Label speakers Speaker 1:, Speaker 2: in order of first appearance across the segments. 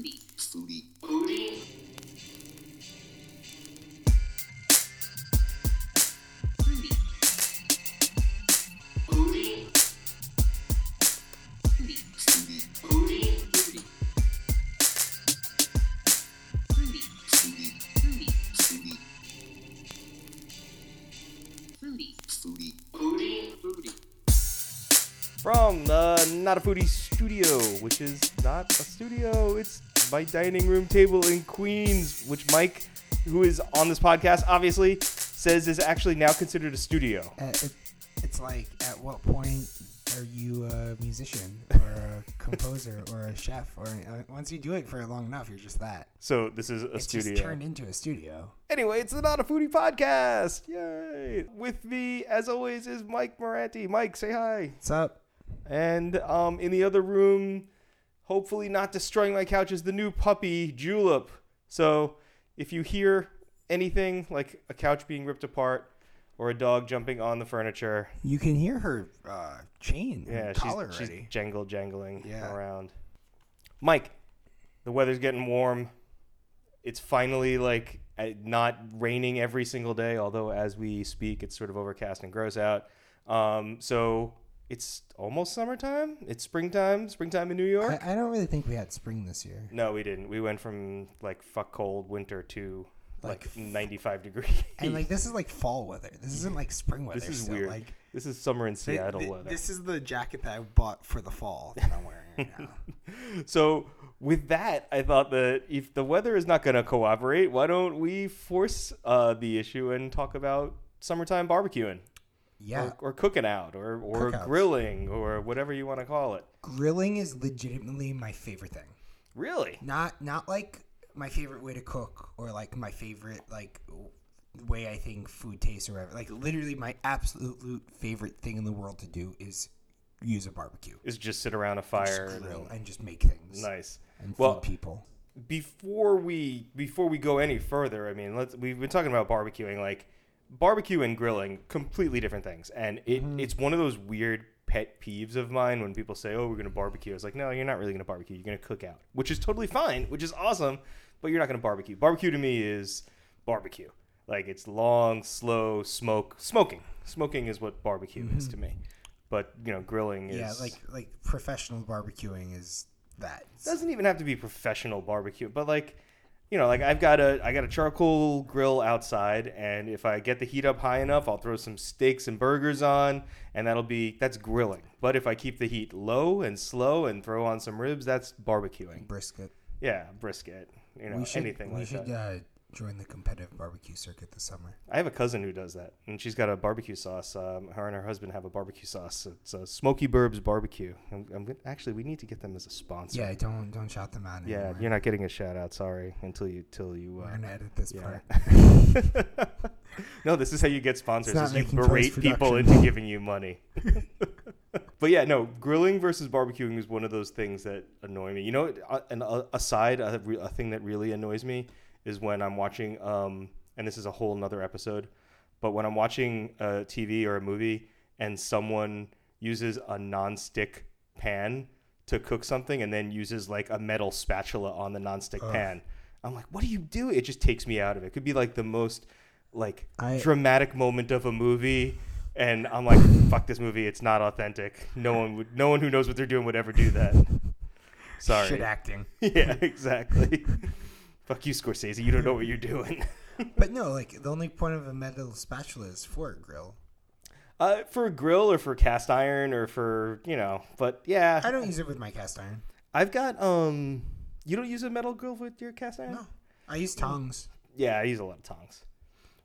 Speaker 1: Foodie.
Speaker 2: Foodie.
Speaker 1: Foodie.
Speaker 3: From the Not a Foodie studio, which is not a studio, it's my dining room table in Queens, which Mike, who is on this podcast, obviously says is actually now considered a studio.
Speaker 4: Uh, it, it's like, at what point are you a musician or a composer or a chef? Or uh, once you do it for long enough, you're just that.
Speaker 3: So this is a
Speaker 4: It's
Speaker 3: studio.
Speaker 4: just turned into a studio.
Speaker 3: Anyway, it's the Not a Foodie podcast. Yay! With me, as always, is Mike Miranti. Mike, say hi.
Speaker 4: What's up?
Speaker 3: And um, in the other room, hopefully not destroying my couch, is the new puppy, Julep. So if you hear anything like a couch being ripped apart or a dog jumping on the furniture,
Speaker 4: You can hear her uh, chain,
Speaker 3: yeah,
Speaker 4: collar
Speaker 3: she's, she's
Speaker 4: already.
Speaker 3: jangle jangling
Speaker 4: Yeah.
Speaker 3: around. Mike, the weather's getting warm. It's finally like uh, not raining every single day, although as we speak, it's sort of overcast and gross out. Um, so it's almost summertime. It's springtime. Springtime in New York.
Speaker 4: I, I don't really think we had spring this year.
Speaker 3: No, we didn't. We went from like fuck cold winter to like,
Speaker 4: Like,
Speaker 3: 95 degree.
Speaker 4: And like this is like fall weather. This isn't like spring weather.
Speaker 3: this is weird.
Speaker 4: Like
Speaker 3: this is summer in
Speaker 4: Th-
Speaker 3: Seattle
Speaker 4: th-
Speaker 3: weather.
Speaker 4: This is the jacket that I bought for the fall that I'm wearing right now.
Speaker 3: So with that, I thought that if the weather is not going to cooperate, why don't we force uh, the issue and talk about summertime barbecuing
Speaker 4: Yeah,
Speaker 3: or, or cooking out or, or
Speaker 4: Cookouts.
Speaker 3: grilling or whatever you want to call it?
Speaker 4: grilling is legitimately my favorite thing.
Speaker 3: Really?
Speaker 4: Not not like my favorite way to cook or like my favorite like way I think food tastes or whatever. Like literally my absolute favorite thing in the world to do is use a barbecue.
Speaker 3: Is just sit around a fire and
Speaker 4: grill and just make things
Speaker 3: nice.
Speaker 4: and
Speaker 3: Well,
Speaker 4: feed people.
Speaker 3: before we before we go any further, I mean, let's we've been talking about barbecuing like barbecue and grilling, completely different things. And it mm-hmm. it's one of those weird pet peeves of mine when people say, "Oh, we're going to barbecue." It's like, "No, you're not really going to barbecue. You're going to cook out." Which is totally fine, which is awesome, but you're not going to barbecue. Barbecue to me is barbecue. Like it's long, slow smoke, smoking. Smoking is what barbecue is to mm-hmm. me. But, you know, grilling is
Speaker 4: Yeah, like like professional barbecuing is that.
Speaker 3: doesn't even have to be professional barbecue, but like, you know, like I've got a I got a charcoal grill outside, and if I get the heat up high enough, I'll throw some steaks and burgers on, and that'll be that's grilling. But if I keep the heat low and slow and throw on some ribs, that's barbecuing.
Speaker 4: brisket.
Speaker 3: Yeah, brisket, you know,
Speaker 4: we should
Speaker 3: anything
Speaker 4: we
Speaker 3: like
Speaker 4: should
Speaker 3: that.
Speaker 4: uh, join the competitive barbecue circuit this summer.
Speaker 3: I have a cousin who does that, and she's got a barbecue sauce. Um, her and her husband have a barbecue sauce. It's a Smoky Burbs barbecue. I'm, I'm gonna- actually we need to get them as a sponsor.
Speaker 4: Yeah, don't don't shout them out.
Speaker 3: Yeah,
Speaker 4: anymore.
Speaker 3: you're not getting a shout out. Sorry, until you till you.
Speaker 4: We're
Speaker 3: Uh,
Speaker 4: gonna edit this
Speaker 3: yeah.
Speaker 4: part.
Speaker 3: no, this is how you get sponsors. Is you berate people into giving you money. but yeah, no, grilling versus barbecuing is one of those things that annoy me. You know, uh, and uh, aside, a, a thing that really annoys me is when I'm watching, um, and this is a whole nother episode, but when I'm watching a TV or a movie and someone uses a non-stick pan to cook something and then uses like a metal spatula on the non-stick pan. I'm like, what do you do? It just takes me out of it. It could be like the most like
Speaker 4: I-
Speaker 3: dramatic moment of a movie and I'm like, fuck this movie, it's not authentic. No one would no one who knows what they're doing would ever do that. Sorry.
Speaker 4: Shit acting.
Speaker 3: yeah, exactly. fuck you, Scorsese, you don't know what you're doing.
Speaker 4: But no, like the only point of a metal spatula is for a grill.
Speaker 3: Uh, for a grill or for cast iron or for you know, but yeah,
Speaker 4: I don't use it with my cast iron.
Speaker 3: I've got um. You don't use a metal grill with your cast iron?
Speaker 4: No, I use tongs.
Speaker 3: Yeah, I use a lot of tongs.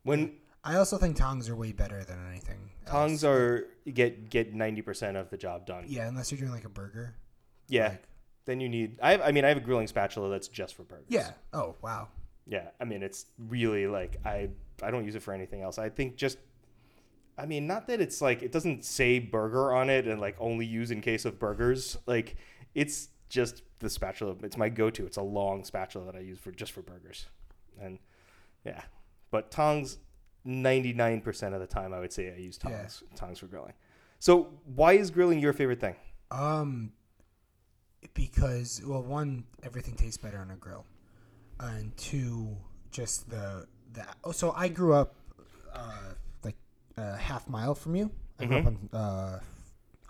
Speaker 3: When
Speaker 4: I also think tongs are way better than anything.
Speaker 3: tongs
Speaker 4: else.
Speaker 3: are get get ninety percent of the job done.
Speaker 4: Yeah, unless you're doing like a burger.
Speaker 3: Yeah.
Speaker 4: Like-
Speaker 3: then you need. I have, I mean, I have a grilling spatula that's just for burgers.
Speaker 4: Yeah. Oh wow.
Speaker 3: Yeah. I mean, it's really like I I don't use it for anything else. I think just. I mean, not that it's like it doesn't say burger on it and like only use in case of burgers. Like it's just the spatula. It's my go-to. It's a long spatula that I use for just for burgers, and yeah. But tongs, ninety nine percent of the time, I would say I use
Speaker 4: Yeah.
Speaker 3: tongs tongs for grilling. So why is grilling your favorite thing?
Speaker 4: Um, because well, one, everything tastes better on a grill, and two, just the the. Oh, so I grew up uh, like a half mile from you. I grew up on uh,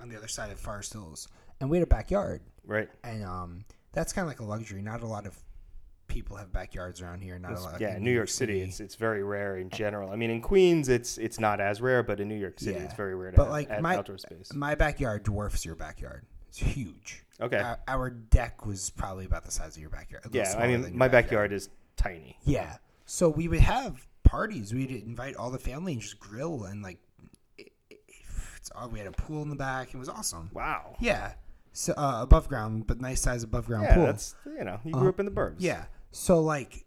Speaker 4: on the other side of Forest Hills, and we had a backyard,
Speaker 3: Right.
Speaker 4: and um, that's kind of like a luxury. Not a lot of people have backyards around here. Not a lot.
Speaker 3: yeah,
Speaker 4: in
Speaker 3: New York City, it's it's very rare in general. I mean, in Queens, it's it's not as rare, but in New York City,
Speaker 4: Yeah.
Speaker 3: it's very rare to
Speaker 4: But,
Speaker 3: have,
Speaker 4: like, my-
Speaker 3: outdoor space.
Speaker 4: My backyard dwarfs your backyard. It's huge.
Speaker 3: Okay.
Speaker 4: Our, our deck was probably about the size of your backyard.
Speaker 3: yeah, I mean, my backyard is tiny.
Speaker 4: Yeah. So we would have parties. We'd invite all the family and just grill and like, it, it, it's all, we had a pool in the back. It was awesome.
Speaker 3: Wow.
Speaker 4: Yeah. So uh, above ground, but nice size above ground
Speaker 3: Yeah,
Speaker 4: pool.
Speaker 3: that's you know, you grew
Speaker 4: Uh-huh.
Speaker 3: up in the burbs.
Speaker 4: Yeah. So like,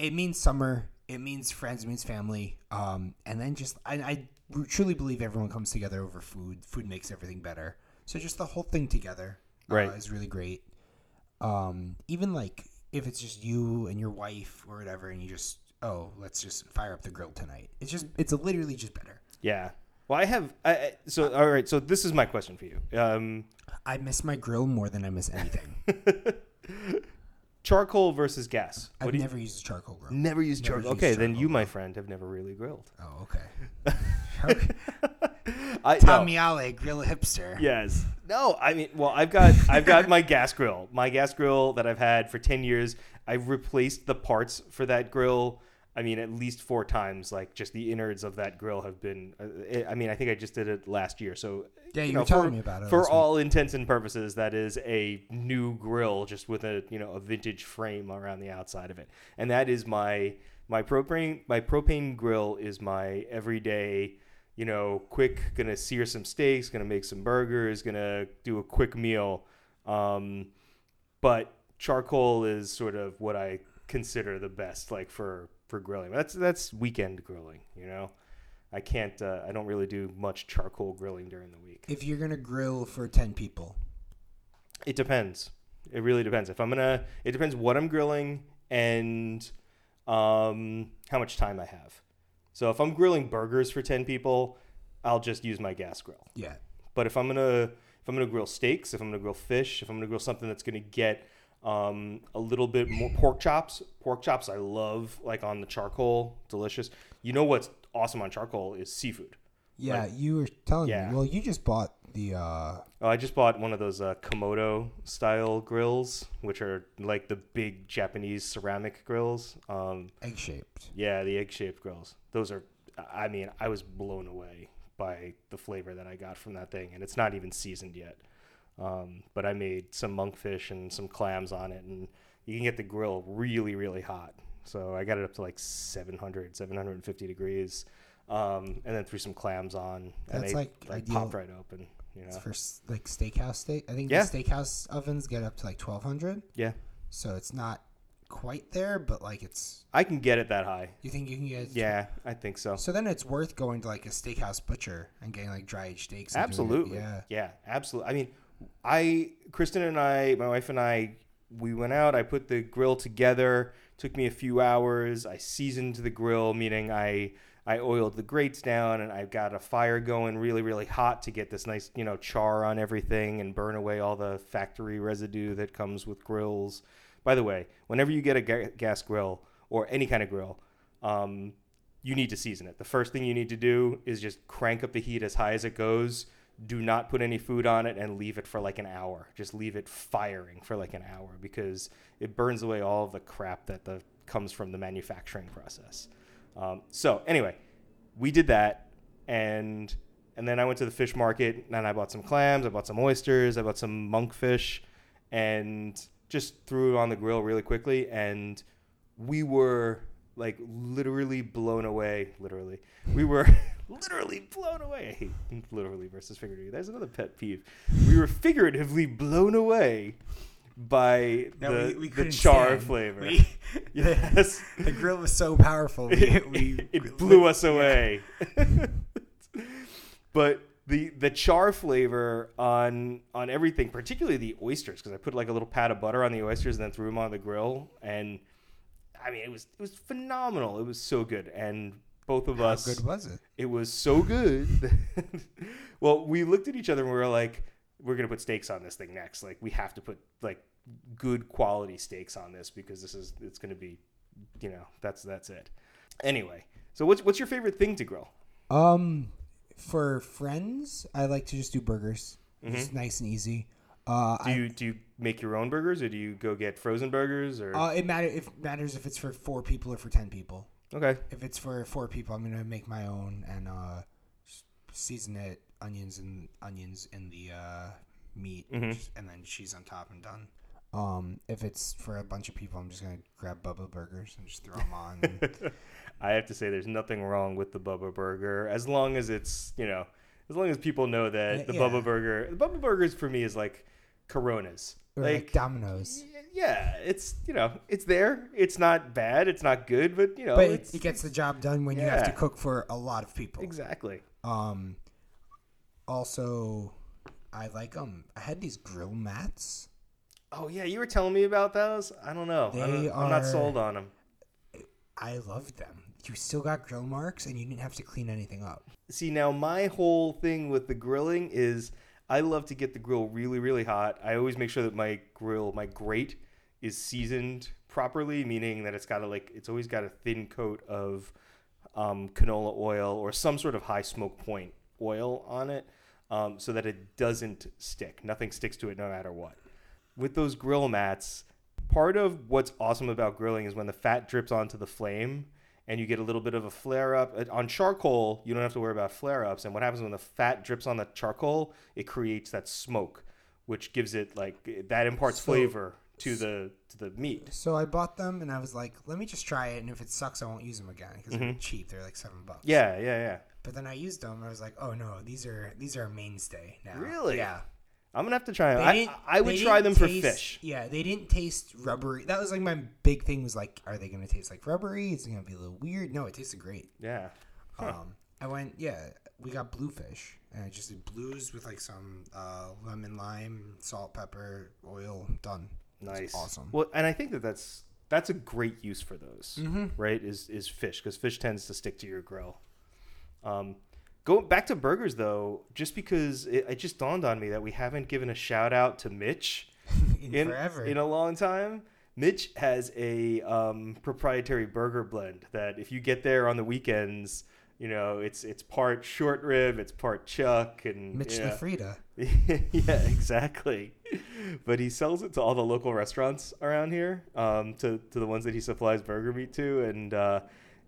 Speaker 4: it means summer. It means friends. It means family. Um, and then just I, I truly believe everyone comes together over food. Food makes everything better. So just the whole thing together, uh,
Speaker 3: Right.
Speaker 4: is really great. Um, even like if it's just you and your wife or whatever, and you just oh let's just fire up the grill tonight. It's just it's literally just better.
Speaker 3: Yeah. Well, I have. I, I- so all right. So this is my question for you. Um,
Speaker 4: I miss my grill more than I miss anything.
Speaker 3: charcoal versus gas. What
Speaker 4: I've
Speaker 3: do you-
Speaker 4: never used a charcoal grill.
Speaker 3: never used
Speaker 4: never
Speaker 3: charcoal.
Speaker 4: used
Speaker 3: Okay, then
Speaker 4: charcoal
Speaker 3: you, my friend, have never really grilled.
Speaker 4: Oh okay.
Speaker 3: I, no.
Speaker 4: Tom Miale, grill hipster.
Speaker 3: Yes. No, I mean, well, I've got I've got my gas grill. My gas grill that I've had for 10 years. I've replaced the parts for that grill. I mean, at least four times. Like just the innards of that grill have been. Uh, I mean, I think I just did it last year. So
Speaker 4: Yeah, you
Speaker 3: know,
Speaker 4: were telling
Speaker 3: for-
Speaker 4: me about it
Speaker 3: For
Speaker 4: last week.
Speaker 3: all intents and purposes, that is a new grill, just with a you know a vintage frame around the outside of it, and that is my my propane my propane grill is my everyday. You know, quick, gonna sear some steaks, gonna make some burgers, gonna do a quick meal. Um, but charcoal is sort of what I consider the best, like for for grilling. That's that's weekend grilling. You know, I can't. Uh, I don't really do much charcoal grilling during the week.
Speaker 4: If you're gonna grill for ten people,
Speaker 3: It depends. It really depends. If I'm gonna, it depends what I'm grilling and um, how much time I have. So if I'm grilling burgers for ten people, I'll just use my gas grill.
Speaker 4: yeah,
Speaker 3: But if I'm gonna if I'm gonna grill steaks, if I'm gonna grill fish, if I'm gonna grill something that's gonna get um, a little bit more pork chops, pork chops I love like on the charcoal, delicious. You know what's awesome on charcoal is seafood.
Speaker 4: yeah. you were telling
Speaker 3: Yeah.
Speaker 4: me. Well, you just bought the. uh
Speaker 3: Oh, I just bought one of those uh, Komodo style grills, which are like the big Japanese ceramic grills. Um,
Speaker 4: egg shaped.
Speaker 3: yeah, the egg shaped grills. Those are, I mean, I was blown away by the flavor that I got from that thing, and it's not even seasoned yet. Um, but I made some monkfish and some clams on it, and you can get the grill really, really hot. So I got it up to like 700, 750 degrees, um, and then threw some clams on, and
Speaker 4: That's
Speaker 3: they
Speaker 4: like
Speaker 3: like
Speaker 4: ideal-
Speaker 3: popped right open. You know,
Speaker 4: It's for like steakhouse steak. I think
Speaker 3: Yeah.
Speaker 4: the steakhouse ovens get up to like twelve hundred.
Speaker 3: yeah,
Speaker 4: So it's not quite there, but like it's.
Speaker 3: I can get it that high.
Speaker 4: You think you can get?
Speaker 3: Yeah, I think so.
Speaker 4: So then it's worth going to like a steakhouse butcher and getting like dry aged steaks. and doing it.
Speaker 3: Absolutely.
Speaker 4: Yeah.
Speaker 3: Yeah, absolutely. I mean, I, Kristen and I, my wife and I, we went out. I put the grill together. Took me a few hours. I seasoned the grill, meaning I I oiled the grates down and I got a fire going really really hot to get this nice you know char on everything and burn away all the factory residue that comes with grills. By the way, whenever you get a ga- gas grill or any kind of grill, um, you need to season it. The first thing you need to do is just crank up the heat as high as it goes. Do not put any food on it and leave it for like an hour. Just leave it firing for like an hour because it burns away all the crap that the comes from the manufacturing process. Um, so anyway, we did that, and and then I went to the fish market and I bought some clams, I bought some oysters, I bought some monkfish, and just threw it on the grill really quickly. And we were like literally blown away. Literally, we were literally blown away. I hate literally versus figuratively. There's another pet peeve. We were figuratively blown away by
Speaker 4: No,
Speaker 3: the,
Speaker 4: we, we
Speaker 3: the char
Speaker 4: stand.
Speaker 3: flavor.
Speaker 4: We,
Speaker 3: yes.
Speaker 4: the grill was so powerful. We, we
Speaker 3: it blew us away. but the the char flavor on on everything, particularly the oysters, because I put like a little pat of butter on the oysters and then threw them on the grill, and I mean it was it was phenomenal. It was so good, and both of
Speaker 4: How
Speaker 3: us
Speaker 4: good was it?
Speaker 3: it was so good. well, we looked at each other and we were like, we're gonna put steaks on this thing next. Like we have to put like good quality steaks on this because this is it's gonna be, you know, that's that's it. Anyway, so what's what's your favorite thing to grill?
Speaker 4: Um, for friends, I like to just do burgers.
Speaker 3: Mm-hmm.
Speaker 4: It's nice and easy. Uh,
Speaker 3: Do
Speaker 4: I,
Speaker 3: you do you make your own burgers or do you go get frozen burgers or
Speaker 4: uh, it matter if matters if it's for four people or for ten people.
Speaker 3: Okay?
Speaker 4: If it's for four people, I'm gonna make my own and uh, season it onions and onions in the uh, meat,
Speaker 3: Mhm.
Speaker 4: and then cheese on top and done. Um, if it's for a bunch of people, I'm just gonna grab Bubba burgers and just throw them on.
Speaker 3: I have to say, there's nothing wrong with the Bubba Burger as long as it's you know, as long as people know that the
Speaker 4: yeah.
Speaker 3: Bubba Burger, the Bubba Burgers for me is like Coronas.
Speaker 4: Or like, Domino's.
Speaker 3: yeah, it's you know, it's there. It's not bad. It's not good, but you know,
Speaker 4: But it,
Speaker 3: it's
Speaker 4: it gets the job done when you have to cook for a lot of people.
Speaker 3: exactly.
Speaker 4: Um, also, I like them. I had these grill mats.
Speaker 3: Oh yeah, you were telling me about those. I don't know.
Speaker 4: They
Speaker 3: don't, I'm not
Speaker 4: are-
Speaker 3: sold on them.
Speaker 4: I loved them. You still got grill marks, and you didn't have to clean anything up.
Speaker 3: See, now my whole thing with the grilling is I love to get the grill really, really hot. I always make sure that my grill, my grate, is seasoned properly, meaning that it's got a like it's always got a thin coat of um, canola oil or some sort of high smoke point oil on it, um, so that it doesn't stick. Nothing sticks to it, no matter what. With those grill mats, part of what's awesome about grilling is when the fat drips onto the flame and you get a little bit of a flare up. Uh, On charcoal, you don't have to worry about flare ups. And what happens when the fat drips on the charcoal, it creates that smoke, which gives it like that imparts
Speaker 4: So-
Speaker 3: flavor to the to the meat.
Speaker 4: So I bought them, and I was like, "Let me just try it, and if it sucks, I won't use them again because they're cheap. They're like seven bucks."
Speaker 3: Mm-hmm. Yeah, yeah, yeah.
Speaker 4: But then I used them. and I was like, "Oh no, these are these are a mainstay now."
Speaker 3: Really?
Speaker 4: Yeah.
Speaker 3: I'm gonna have to try them. I, I would try them
Speaker 4: didn't
Speaker 3: for fish.
Speaker 4: Yeah, they didn't taste rubbery. That was like my big thing. Was like, are they going to taste like rubbery? Is it going to be a little weird? No, it tasted great.
Speaker 3: Yeah.
Speaker 4: Um, I went, yeah, we got bluefish, and I just did blues with like some uh, lemon, lime, salt, pepper, oil. Done.
Speaker 3: Nice.
Speaker 4: awesome.
Speaker 3: Well, and I think that that's that's a great use for those,
Speaker 4: Mm-hmm.
Speaker 3: right? Is is fish because fish tends to stick to your grill. Um, going back to burgers though, just because it, it just dawned on me that we haven't given a shout out to Mitch
Speaker 4: In,
Speaker 3: in
Speaker 4: forever.
Speaker 3: in a long time. Mitch has a um, proprietary burger blend that if you get there on the weekends, you know it's it's part short rib, it's part chuck, and
Speaker 4: Mitch
Speaker 3: yeah.
Speaker 4: LaFrieda.
Speaker 3: yeah, exactly. But he sells it to all the local restaurants around here, um, to, to the ones that he supplies burger meat to, and uh,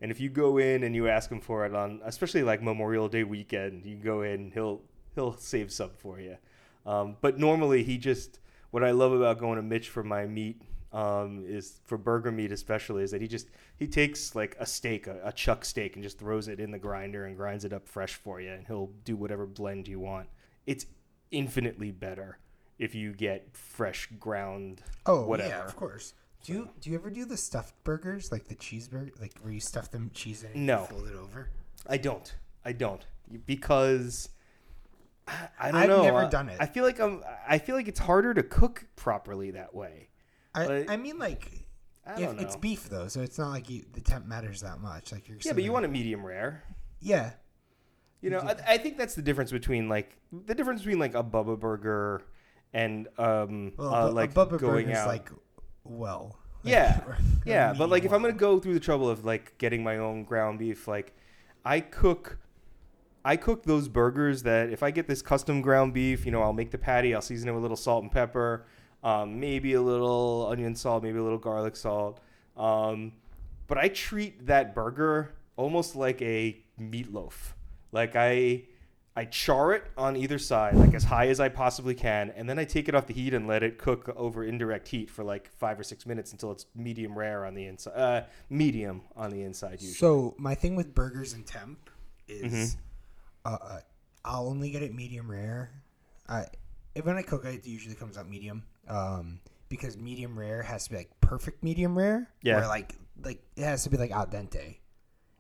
Speaker 3: and if you go in and you ask him for it on, especially like Memorial Day weekend, you go in, he'll he'll save some for you. Um, but normally he just what I love about going to Mitch for my meat um, is for burger meat especially is that he just he takes like a steak, a, a chuck steak, and just throws it in the grinder and grinds it up fresh for you, and he'll do whatever blend you want. It's infinitely better if you get fresh ground.
Speaker 4: Oh
Speaker 3: whatever.
Speaker 4: yeah, of course. Do you do you ever do the stuffed burgers like the cheeseburger, like where you stuff them cheese in and
Speaker 3: No.
Speaker 4: fold it over?
Speaker 3: I don't. I don't because I, I don't know.
Speaker 4: I've never
Speaker 3: I-
Speaker 4: done it.
Speaker 3: I feel like I'm. I feel like it's harder to cook properly that way.
Speaker 4: I,
Speaker 3: Like-
Speaker 4: I mean, like,
Speaker 3: I
Speaker 4: if it's beef though, so it's not like you, the temp matters that much. Like you're
Speaker 3: yeah, but you want a medium rare.
Speaker 4: yeah.
Speaker 3: You know, I, I think that's the difference between like the difference between like a Bubba Burger and um
Speaker 4: Well,
Speaker 3: uh, like
Speaker 4: a Bubba
Speaker 3: going out.
Speaker 4: like well. like,
Speaker 3: Yeah. yeah, but like if I'm gonna go through the trouble of like getting my own ground beef, like I cook, I cook those burgers that if I get this custom ground beef, you know, I'll make the patty, I'll season it with a little salt and pepper, um, maybe a little onion salt, maybe a little garlic salt, um, but I treat that burger almost like a meatloaf. Like I. I char it on either side, like as high as I possibly can, and then I take it off the heat and let it cook over indirect heat for like five or six minutes until it's medium rare on the inside, uh, medium on the inside usually.
Speaker 4: So my thing with burgers and temp is,
Speaker 3: Mm-hmm.
Speaker 4: uh, uh, I'll only get it medium rare. I when I cook it, it usually comes out medium. Um, because medium rare has to be like perfect medium rare.
Speaker 3: Yeah.
Speaker 4: Where like like it has to be like al dente.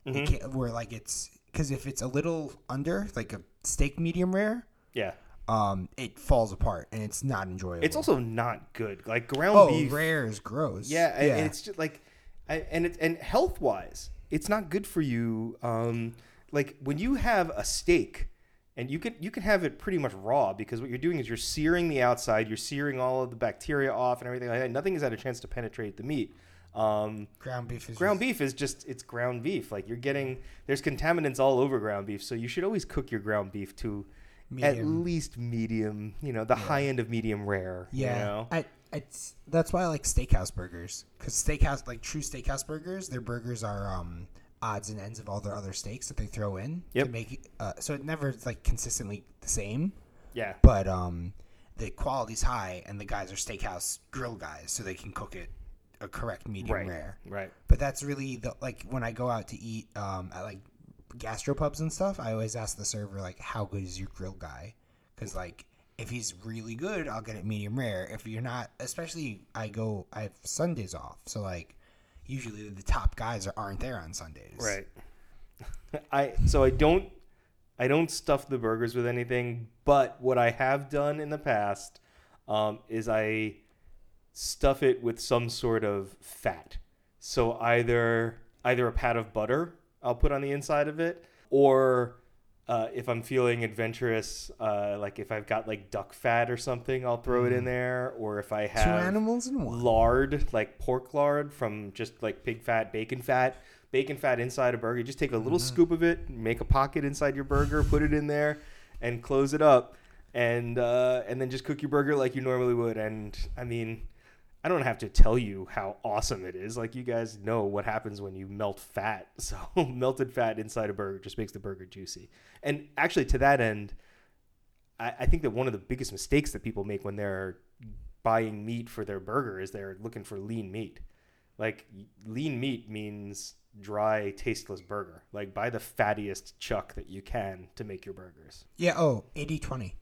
Speaker 3: Mm-hmm.
Speaker 4: It can't, where like it's because if it's a little under like a steak medium rare,
Speaker 3: Yeah,
Speaker 4: um, it falls apart and it's not enjoyable.
Speaker 3: it's also not good. Like ground
Speaker 4: oh
Speaker 3: beef,
Speaker 4: rare is gross.
Speaker 3: yeah, and and it's just like, I- and it's and health wise, it's not good for you. Um, like when you have a steak, and you can you can have it pretty much raw because what you're doing is you're searing the outside, you're searing all of the bacteria off and everything like that. Nothing has had a chance to penetrate the meat. Um,
Speaker 4: Ground beef is
Speaker 3: ground
Speaker 4: just-
Speaker 3: beef is just it's ground beef. Like you're getting there's contaminants all over ground beef, so you should always cook your ground beef to at least medium. You know, the high end of medium rare.
Speaker 4: Yeah,
Speaker 3: You know?
Speaker 4: I, it's that's why I like steakhouse burgers because steakhouse like true steakhouse burgers, their burgers are um odds and ends of all their other steaks that they throw in
Speaker 3: Yep.
Speaker 4: to make uh, so it never is like consistently the same,
Speaker 3: yeah.
Speaker 4: but um the quality's high and the guys are steakhouse grill guys, so they can cook it a correct medium
Speaker 3: Right.
Speaker 4: rare.
Speaker 3: Right.
Speaker 4: But that's really the like when I go out to eat um, at like gastropubs and stuff. I always ask the server like, "How good is your grill guy?" Because like if he's really good, I'll get it medium rare. If you're not, especially I go, I have Sundays off, so like usually the top guys are, aren't there on Sundays.
Speaker 3: Right. I so I don't I don't stuff the burgers with anything, but what I have done in the past um, is I stuff it with some sort of fat. So either either a pat of butter I'll put on the inside of it, or uh, if I'm feeling adventurous, uh, like if I've got like duck fat or something, I'll throw it in there. Or if I have Two
Speaker 4: animals in one.
Speaker 3: lard, like pork lard from just like pig fat, bacon fat, bacon fat inside a burger. You just take a little scoop of it, make a pocket inside your burger, put it in there, and close it up, and uh, and then just cook your burger like you normally would. And I mean, I don't have to tell you how awesome it is. Like you guys know what happens when you melt fat. So melted fat inside a burger just makes the burger juicy. And actually, to that end, I, I think that one of the biggest mistakes that people make when they're buying meat for their burger is they're looking for lean meat. Like lean meat means dry, tasteless burger. Like buy the fattiest chuck that you can to make your burgers.
Speaker 4: Yeah. Oh, 80 20.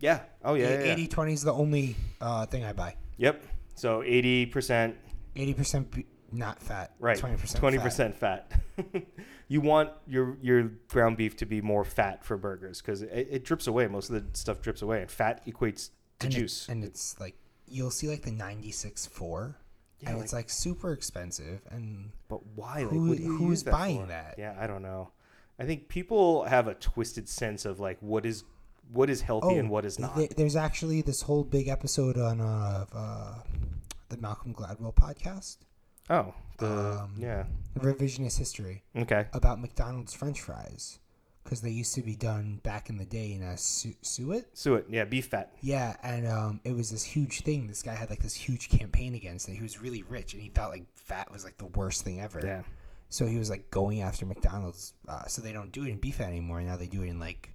Speaker 3: Yeah. Oh yeah. yeah, yeah.
Speaker 4: 80 20 is the only uh, thing I buy.
Speaker 3: Yep. So eighty percent
Speaker 4: 80% be- not fat.
Speaker 3: Right.
Speaker 4: 20%
Speaker 3: Twenty
Speaker 4: fat.
Speaker 3: percent fat. you want your your ground beef to be more fat for burgers because it, it drips away. Most of the stuff drips away, and fat equates to
Speaker 4: and it-
Speaker 3: juice.
Speaker 4: and it's like you'll see like the 96 4
Speaker 3: Yeah,
Speaker 4: and
Speaker 3: like-
Speaker 4: it's like super expensive and
Speaker 3: but why? Like,
Speaker 4: who-
Speaker 3: what do you
Speaker 4: who's
Speaker 3: that
Speaker 4: buying
Speaker 3: for?
Speaker 4: that?
Speaker 3: Yeah, I don't know. I think people have a twisted sense of like what is what is healthy and what is not.
Speaker 4: there- there's actually this whole big episode on uh, of, uh the Malcolm Gladwell podcast
Speaker 3: oh, the
Speaker 4: um,
Speaker 3: yeah.
Speaker 4: revisionist history
Speaker 3: Okay.
Speaker 4: about McDonald's french fries because they used to be done back in the day in a su- suet
Speaker 3: Suet. Yeah, beef fat.
Speaker 4: Yeah, and um, it was this huge thing. This guy had like this huge campaign against it. He was really rich, and he thought like fat was like the worst thing ever.
Speaker 3: Yeah.
Speaker 4: So he was like going after McDonald's, uh, so they don't do it in beef fat anymore. Now they do it in like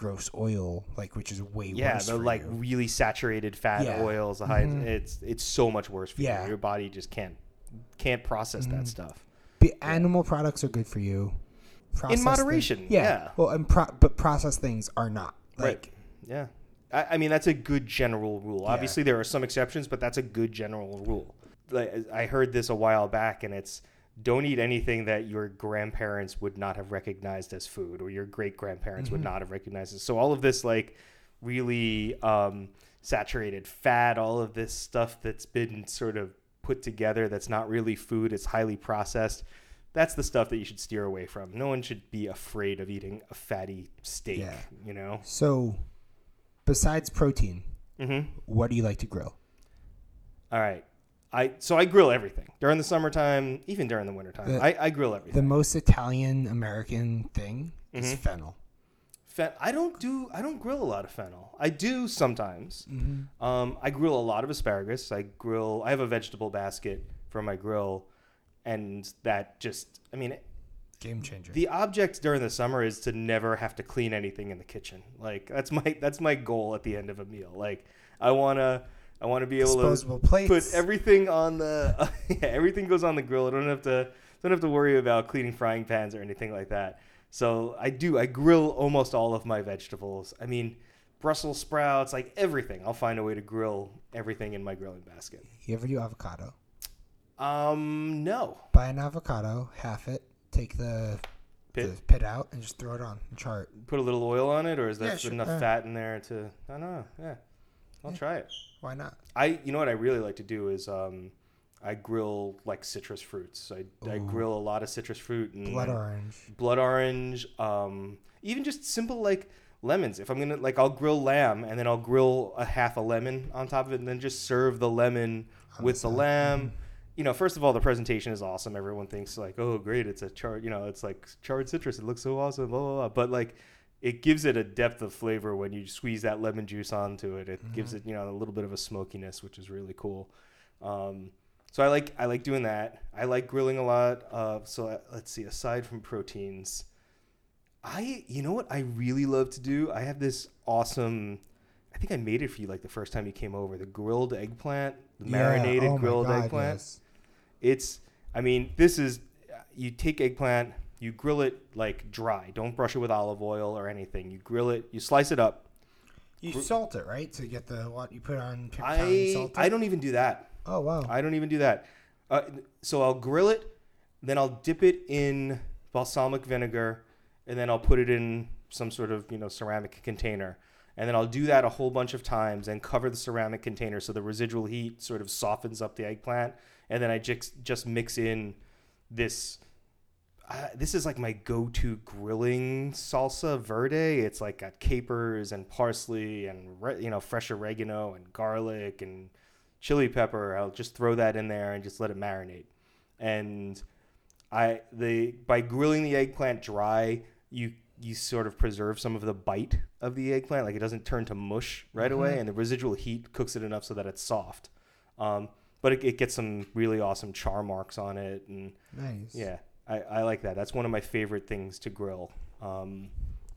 Speaker 4: gross oil, like which is way
Speaker 3: Yeah,
Speaker 4: worse.
Speaker 3: the like
Speaker 4: you.
Speaker 3: really saturated fat
Speaker 4: Yeah.
Speaker 3: oils, the high,
Speaker 4: Mhm.
Speaker 3: it's it's so much worse for
Speaker 4: Yeah.
Speaker 3: you. Your body just can't can't process
Speaker 4: Mm-hmm.
Speaker 3: that stuff.
Speaker 4: Be- animal products are good for you. in
Speaker 3: moderation,
Speaker 4: thing-
Speaker 3: yeah.
Speaker 4: Well, and pro- but processed things are not. Like,
Speaker 3: right. Yeah. I, I mean, that's a good general rule.
Speaker 4: Yeah.
Speaker 3: Obviously, there are some exceptions, but that's a good general rule. Like, I heard this a while back, and it's don't eat anything that your grandparents would not have recognized as food, or your great grandparents
Speaker 4: Mm-hmm.
Speaker 3: would not have recognized as. So all of this, like, really um, saturated fat, all of this stuff that's been sort of put together that's not really food, it's highly processed. That's the stuff that you should steer away from. No one should be afraid of eating a fatty steak,
Speaker 4: Yeah.
Speaker 3: you know?
Speaker 4: So, besides protein,
Speaker 3: Mm-hmm.
Speaker 4: what do you like to grill?
Speaker 3: All right. I so I grill everything during the summertime, even during the wintertime.
Speaker 4: The-
Speaker 3: I, I grill everything.
Speaker 4: The most Italian American thing is
Speaker 3: Mhm.
Speaker 4: fennel.
Speaker 3: Fen- I don't do I don't grill a lot of fennel. I do sometimes.
Speaker 4: Mm-hmm.
Speaker 3: Um, I grill a lot of asparagus. I grill. I have a vegetable basket for my grill, and that just I mean
Speaker 4: Game changer.
Speaker 3: the object during the summer is to never have to clean anything in the kitchen. Like that's my that's my goal at the end of a meal. Like I wanna I wanna be able
Speaker 4: Disposable
Speaker 3: to
Speaker 4: plates.
Speaker 3: put everything on the yeah, everything goes on the grill. I don't have to don't have to worry about cleaning frying pans or anything like that. So I do I grill almost all of my vegetables. I mean Brussels sprouts, like everything. I'll find a way to grill everything in my grilling basket.
Speaker 4: you ever do avocado?
Speaker 3: Um, no.
Speaker 4: Buy an avocado, half it, take the
Speaker 3: Pit?
Speaker 4: the pit out, and just throw it on and char it.
Speaker 3: Put a little oil on it, or is there
Speaker 4: Yeah, sure.
Speaker 3: enough
Speaker 4: Uh,
Speaker 3: fat in there to? I don't know. Yeah, I'll
Speaker 4: Yeah.
Speaker 3: try it.
Speaker 4: Why not?
Speaker 3: I, you know what I really like to do is, um, I grill like citrus fruits. I, I grill a lot of citrus fruit and
Speaker 4: Blood orange.
Speaker 3: blood orange. Um, even just simple like lemons. If I'm gonna like, I'll grill lamb and then I'll grill a half a lemon on top of it, and then just serve the lemon with the lamb. You know, first of all, the presentation is awesome. Everyone thinks like, oh, great, it's a charred. You know, it's like charred citrus. It looks so awesome. Blah blah blah. But like, it gives it a depth of flavor when you squeeze that lemon juice onto it. It gives it you know a little bit of a smokiness, which is really cool. Um, so I like I like doing that. I like grilling a lot. Uh, so uh, let's see. Aside from proteins, I you know what I really love to do. I have this awesome. I think I made it for you like the first time you came over. The grilled eggplant, the marinated
Speaker 4: oh
Speaker 3: grilled
Speaker 4: God,
Speaker 3: eggplant.
Speaker 4: yes.
Speaker 3: It's. I mean, this is. You take eggplant, you grill it like dry. Don't brush it with olive oil or anything. You grill it. You slice it up.
Speaker 4: You salt it, right? To get the what you put on paper towel and
Speaker 3: I? I don't even do that.
Speaker 4: Oh wow.
Speaker 3: I don't even do that. Uh, so I'll grill it, then I'll dip it in balsamic vinegar, and then I'll put it in some sort of you know ceramic container, and then I'll do that a whole bunch of times and cover the ceramic container so the residual heat sort of softens up the eggplant, and then I just just mix in this. Uh, this is like my go-to grilling salsa verde. It's like got capers and parsley and re- you know fresh oregano and garlic and chili pepper. I'll just throw that in there and just let it marinate. And I the by grilling the eggplant dry, you you sort of preserve some of the bite of the eggplant, like it doesn't turn to mush right away, and the residual heat cooks it enough so that it's soft. Um, but it, it gets some really awesome char marks on it, and
Speaker 4: Nice.
Speaker 3: yeah, I, I like that. That's one of my favorite things to grill. Um,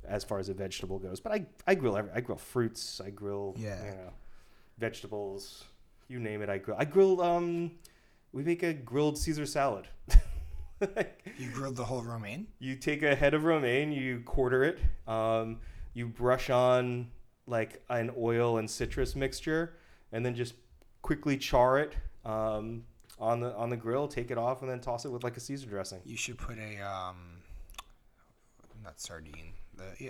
Speaker 3: as far as a vegetable goes, but I, I grill every, I grill fruits, I grill
Speaker 4: Yeah.
Speaker 3: you know, vegetables, you name it. I grill. I grill. Um, we make a grilled Caesar salad.
Speaker 4: You grilled the whole romaine?
Speaker 3: you take a head of romaine, you quarter it, um, you brush on like an oil and citrus mixture, and then just quickly char it um, on the on the grill. Take it off, and then toss it with like a Caesar dressing.
Speaker 4: You should put a um not sardine. The yeah,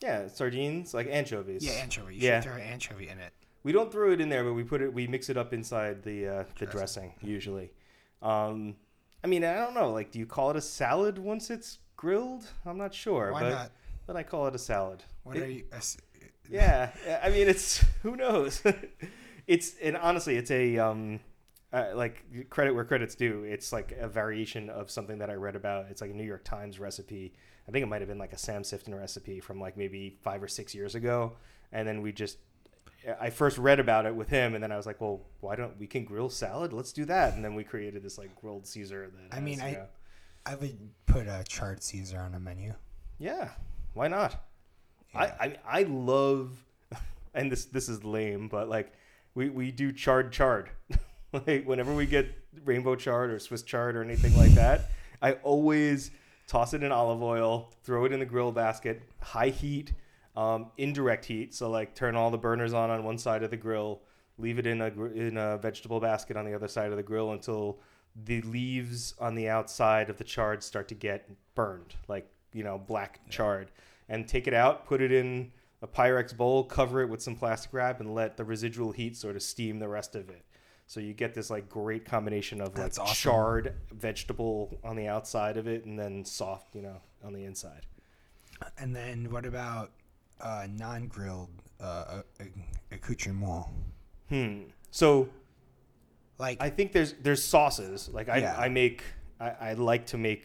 Speaker 3: Yeah, sardines like anchovies.
Speaker 4: yeah anchovy. You
Speaker 3: Yeah.
Speaker 4: should throw an anchovy in it.
Speaker 3: We don't throw it in there, but we put it. We mix it up inside the uh, the dressing,
Speaker 4: Dressing.
Speaker 3: usually. Um, I mean, I don't know. Like, do you call it a salad once it's grilled? I'm not sure.
Speaker 4: Why
Speaker 3: but,
Speaker 4: not?
Speaker 3: But I call it a salad.
Speaker 4: What
Speaker 3: It-
Speaker 4: are you? a s-
Speaker 3: yeah, yeah, I mean, it's who knows. it's and honestly, it's a um, uh, like credit where credit's due. It's like a variation of something that I read about. It's like a New York Times recipe. I think it might have been like a Sam Sifton recipe from like maybe five or six years ago. And then we just, I first read about it with him, and then I was like, well, why don't we can grill salad? Let's do that. And then we created this like grilled Caesar. That
Speaker 4: I mean,
Speaker 3: has,
Speaker 4: I-
Speaker 3: know-
Speaker 4: I would put a charred Caesar on a menu.
Speaker 3: Yeah, why not?
Speaker 4: Yeah.
Speaker 3: I, I I love, and this this is lame, but like we we do charred chard. like whenever we get rainbow chard or Swiss chard or anything like that, I always toss it in olive oil, throw it in the grill basket, high heat, um, indirect heat. So like turn all the burners on on one side of the grill, leave it in a in a vegetable basket on the other side of the grill until the leaves on the outside of the chard start to get burned, like you know black chard, and take it out, put it in a Pyrex bowl, cover it with some plastic wrap, and let the residual heat sort of steam the rest of it. So you get this like great combination of
Speaker 4: That's
Speaker 3: like
Speaker 4: awesome.
Speaker 3: charred vegetable on the outside of it, and then soft, you know, on the inside.
Speaker 4: And then what about uh, non-grilled uh, accoutrement?
Speaker 3: Hmm. So
Speaker 4: Like
Speaker 3: I think there's there's sauces. Like I,
Speaker 4: Yeah.
Speaker 3: I make I, I like to make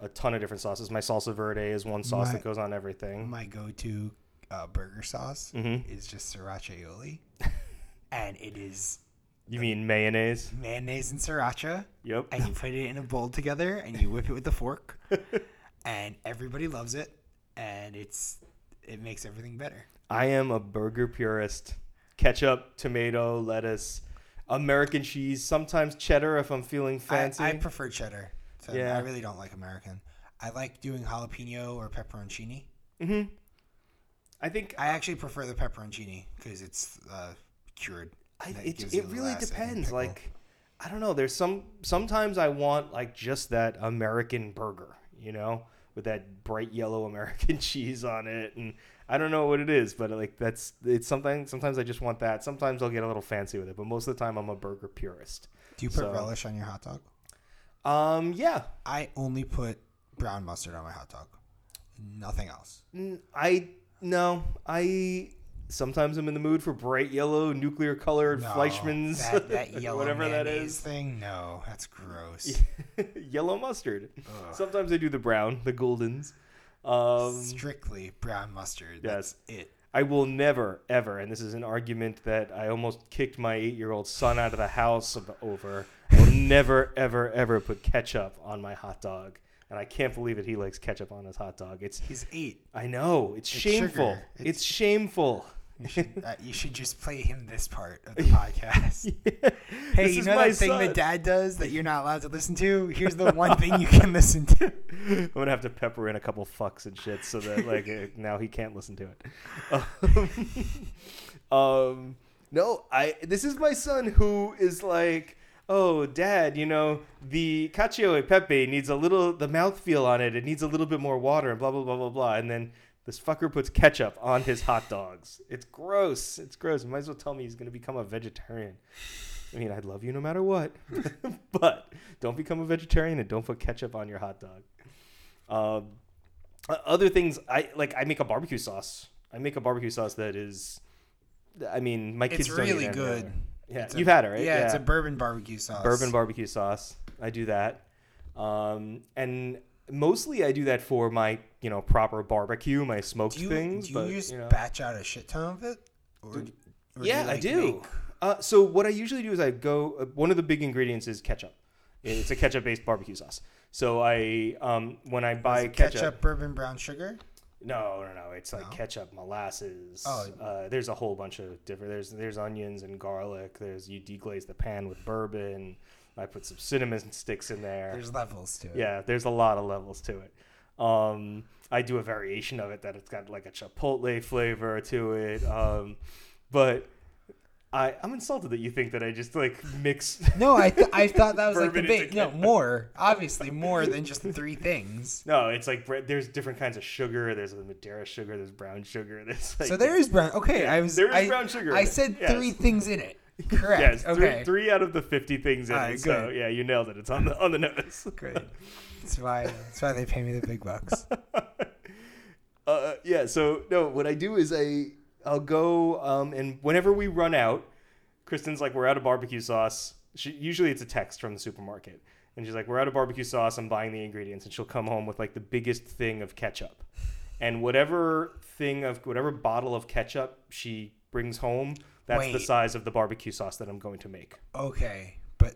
Speaker 3: a ton of different sauces. My salsa verde is one sauce
Speaker 4: My-
Speaker 3: that goes on everything.
Speaker 4: my go-to uh, burger sauce
Speaker 3: Mhm.
Speaker 4: is just sriracha aioli, and it is
Speaker 3: You mean mayonnaise?
Speaker 4: mayonnaise and sriracha,
Speaker 3: Yep.
Speaker 4: and you put it in a bowl together, and you whip it with a fork, and everybody loves it, and it's it makes everything better.
Speaker 3: I am a burger purist. Ketchup, tomato, lettuce, American cheese, sometimes cheddar if I'm feeling fancy.
Speaker 4: I, I prefer cheddar. So
Speaker 3: Yeah.
Speaker 4: I really don't like American. I like doing jalapeno or pepperoncini.
Speaker 3: hmm I think
Speaker 4: I actually prefer the pepperoncini because it's uh, cured.
Speaker 3: I, it, it really depends. Like, I don't know. There's some sometimes I want like just that American burger, you know, with that bright yellow American cheese on it, and I don't know what it is, but like that's it's something. Sometimes I just want that. Sometimes I'll get a little fancy with it, but most of the time I'm a burger purist.
Speaker 4: Do you put
Speaker 3: so-
Speaker 4: relish on your hot dog?
Speaker 3: Um, yeah,
Speaker 4: I only put brown mustard on my hot dog. Nothing else.
Speaker 3: I no, I sometimes I'm in the mood for bright yellow, nuclear colored
Speaker 4: No,
Speaker 3: Fleischmann's,
Speaker 4: that, that yellow
Speaker 3: whatever that is
Speaker 4: thing. No, that's gross.
Speaker 3: yellow mustard.
Speaker 4: Ugh.
Speaker 3: Sometimes I do the brown, the goldens. Um,
Speaker 4: Strictly brown mustard.
Speaker 3: Yes.
Speaker 4: That's it.
Speaker 3: I will never, ever, and this is an argument that I almost kicked my eight-year-old son out of the house over. I will never, ever, ever put ketchup on my hot dog, and I can't believe it. He likes ketchup on his hot dog. It's,
Speaker 4: He's eight.
Speaker 3: I know, it's,
Speaker 4: It's
Speaker 3: shameful. It's,
Speaker 4: It's-
Speaker 3: shameful.
Speaker 4: You should, uh, you should just play him this part of the podcast. Hey,
Speaker 3: This
Speaker 4: you know that thing that dad does that you're not allowed to listen to? Here's the one thing you can listen to.
Speaker 3: I'm gonna have to pepper in a couple fucks and shit so that like uh, now he can't listen to it. um, no, I. This is my son who is like, oh, dad, you know the cacio e pepe needs a little the mouthfeel on it. It needs a little bit more water and blah blah blah blah blah. And then this fucker puts ketchup on his hot dogs. It's gross. It's gross. You might as well tell me he's gonna become a vegetarian. I mean, I'd love you no matter what, but don't become a vegetarian and don't put ketchup on your hot dog. Um, other things, I like. I make a barbecue sauce. I make a barbecue sauce that is, I mean, my kids
Speaker 4: It's really good.
Speaker 3: Yeah,
Speaker 4: It's
Speaker 3: you've had it, right?
Speaker 4: Yeah, it's a bourbon barbecue sauce.
Speaker 3: bourbon barbecue sauce. I do that, um, and mostly I do that for my, you know, proper barbecue, my smoked
Speaker 4: Do you,
Speaker 3: things.
Speaker 4: do you
Speaker 3: but,
Speaker 4: just
Speaker 3: you know.
Speaker 4: batch out a shit ton of it? Or, or
Speaker 3: Yeah,
Speaker 4: you,
Speaker 3: I do.
Speaker 4: make-
Speaker 3: Uh, so what I usually do is I go. Uh, one of the big ingredients is ketchup. It's a ketchup-based barbecue sauce. So I, um, when I buy
Speaker 4: ketchup,
Speaker 3: ketchup,
Speaker 4: bourbon, brown sugar.
Speaker 3: no, no, no, it's like
Speaker 4: No?
Speaker 3: ketchup, molasses.
Speaker 4: Oh.
Speaker 3: uh, there's a whole bunch of different. There's there's onions and garlic. There's you deglaze the pan with bourbon. I put some cinnamon sticks in there.
Speaker 4: There's levels to it.
Speaker 3: Yeah, there's a lot of levels to it. Um, I do a variation of it that it's got like a chipotle flavor to it. Um, but I, I'm insulted that you think that I just like mix.
Speaker 4: No, I th- I thought that was like the big no more obviously more than just three things.
Speaker 3: no, it's like bre- there's different kinds of sugar. There's the Madeira sugar. There's brown sugar. There's like
Speaker 4: So there is brown. Okay, I was
Speaker 3: there is
Speaker 4: I,
Speaker 3: brown sugar.
Speaker 4: I
Speaker 3: in it,
Speaker 4: said
Speaker 3: yes.
Speaker 4: three things in it. Correct.
Speaker 3: Yes,
Speaker 4: okay.
Speaker 3: three, three out of the fifty things in
Speaker 4: Alright,
Speaker 3: it. So yeah, you nailed it. It's on the on the nose.
Speaker 4: Great. That's why. That's why they pay me the big bucks.
Speaker 3: uh, yeah. So no, what I do is I I'll go um, and whenever we run out, Kristen's like, we're out of barbecue sauce. She, usually it's a text from the supermarket, and she's like, we're out of barbecue sauce. I'm buying the ingredients, and she'll come home with like the biggest thing of ketchup, and whatever thing of whatever bottle of ketchup she brings home, that's the size of the barbecue sauce that I'm going to make.
Speaker 4: Okay, but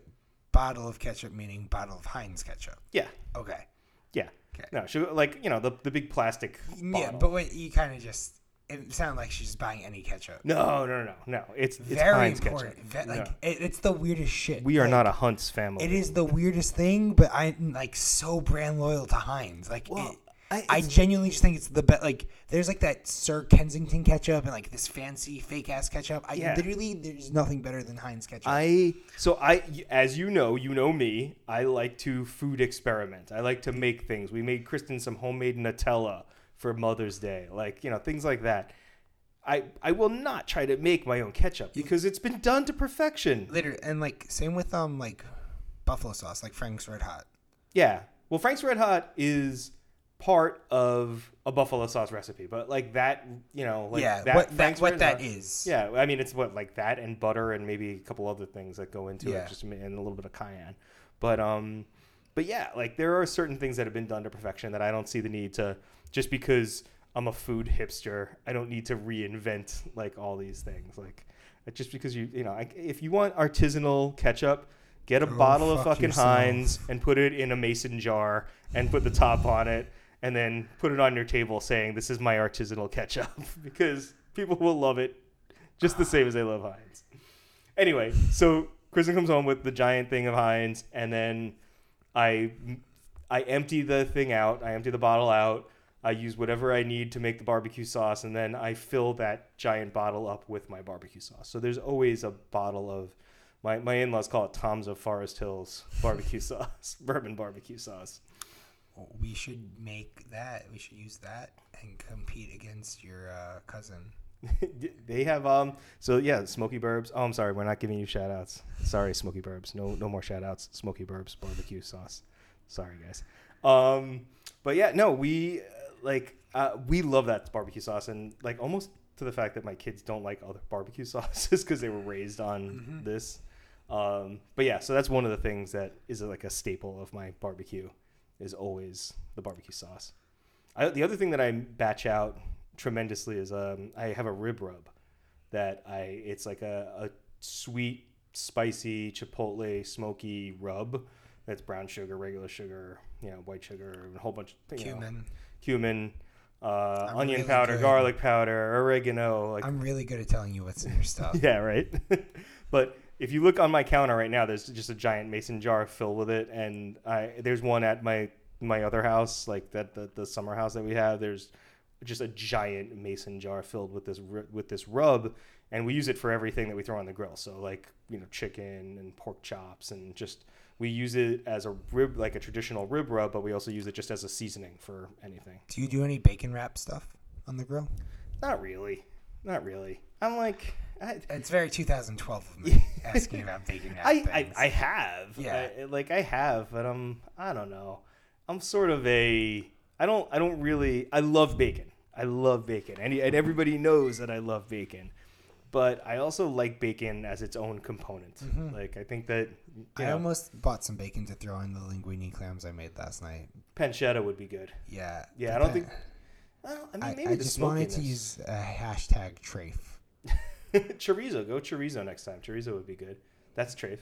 Speaker 4: bottle of ketchup meaning bottle of Heinz ketchup.
Speaker 3: Yeah,
Speaker 4: Okay.
Speaker 3: yeah.
Speaker 4: Okay.
Speaker 3: No, she like you know the the big plastic.
Speaker 4: Yeah, but what you kind of just it sounded like she's just buying any ketchup.
Speaker 3: no, no, no, no. It's it's
Speaker 4: Very
Speaker 3: Heinz
Speaker 4: important.
Speaker 3: ketchup.
Speaker 4: Ve- like
Speaker 3: No.
Speaker 4: it, it's the weirdest shit.
Speaker 3: We are
Speaker 4: Like,
Speaker 3: not a Hunt's family.
Speaker 4: It is the weirdest thing, but I'm like so brand loyal to Heinz. Like,
Speaker 3: Well,
Speaker 4: it,
Speaker 3: I-
Speaker 4: I, genuinely just think it's the best. Like, there's like that Sir Kensington ketchup and like this fancy fake ass ketchup. I
Speaker 3: Yeah.
Speaker 4: literally there's nothing better than Heinz ketchup.
Speaker 3: I so I as you know, you know me. I like to food experiment. I like to make things. We made Kristen some homemade Nutella for Mother's Day, like you know things like that. I I will not try to make my own ketchup because it's been done to perfection.
Speaker 4: literally, and like same with um like buffalo sauce, like Frank's Red Hot.
Speaker 3: Yeah. Well, Frank's Red Hot is part of a buffalo sauce recipe, but like that, you know, like
Speaker 4: yeah,
Speaker 3: that
Speaker 4: what that what that is.
Speaker 3: Yeah, I mean it's what like that and butter and maybe a couple other things that go into
Speaker 4: Yeah.
Speaker 3: it, just and a little bit of cayenne. But um, but yeah, like there are certain things that have been done to perfection that I don't see the need to just because I'm a food hipster, I don't need to reinvent like all these things. Like just because you you know, I, if you want artisanal ketchup. Get a
Speaker 4: Go
Speaker 3: bottle of fucking
Speaker 4: yourself.
Speaker 3: Heinz and put it in a mason jar and put the top on it and then put it on your table saying this is my artisanal ketchup because people will love it just the same as they love Heinz. Anyway, so Kristen comes home with the giant thing of Heinz and then I I empty the thing out, I empty the bottle out, I use whatever I need to make the barbecue sauce and then I fill that giant bottle up with my barbecue sauce. So there's always a bottle of my, my in-laws call it Tom's of Forest Hills barbecue sauce, bourbon barbecue sauce.
Speaker 4: We should make that. We should use that and compete against your uh, cousin.
Speaker 3: they have um so yeah smoky burbs. Oh i'm sorry we're not giving you shout outs sorry smoky burbs. No no more shout outs smoky burbs barbecue sauce. Sorry guys. Um but yeah no we uh, like uh, we love that barbecue sauce, and like almost to the fact that my kids don't like other barbecue sauces because they were raised on this. Um, but yeah, so that's one of the things that is like a staple of my barbecue is always the barbecue sauce. I, the other thing that I batch out tremendously is um, I have a rib rub that I it's like a, a sweet, spicy, chipotle, smoky rub. That's brown sugar, regular sugar, you know, white sugar, a whole bunch of you know,
Speaker 4: Cumin.
Speaker 3: cumin, uh,
Speaker 4: I'm
Speaker 3: onion
Speaker 4: really
Speaker 3: powder,
Speaker 4: good.
Speaker 3: garlic powder, oregano. Like,
Speaker 4: I'm really good at telling you what's in your stuff.
Speaker 3: yeah, right. but if you look on my counter right now, there's just a giant mason jar filled with it, and I there's one at my my other house, like that the, the summer house that we have. There's just a giant mason jar filled with this with this rub, and we use it for everything that we throw on the grill. So like you know chicken and pork chops, and just we use it as a rib like a traditional rib rub, but we also use it just as a seasoning for anything.
Speaker 4: Do you do any bacon wrap stuff on the grill?
Speaker 3: Not really, not really. I'm like. I,
Speaker 4: It's very 2012 of me asking about bacon
Speaker 3: I, I. I have.
Speaker 4: Yeah.
Speaker 3: I- like I have, but I'm I don't know. I'm sort of a I don't I don't really I love bacon. I love bacon. And, and everybody knows that I love bacon. But I also like bacon as its own component. Like I think that
Speaker 4: Mm-hmm. I
Speaker 3: know,
Speaker 4: almost bought some bacon to throw in the linguine clams I made last night.
Speaker 3: pancetta would be good.
Speaker 4: Yeah.
Speaker 3: Yeah, I don't
Speaker 4: pa-
Speaker 3: think I, don't, I mean
Speaker 4: I,
Speaker 3: maybe
Speaker 4: I
Speaker 3: the
Speaker 4: just wanted to use a hashtag trafe.
Speaker 3: chorizo. Go chorizo next time. Chorizo would be good. That's trafe.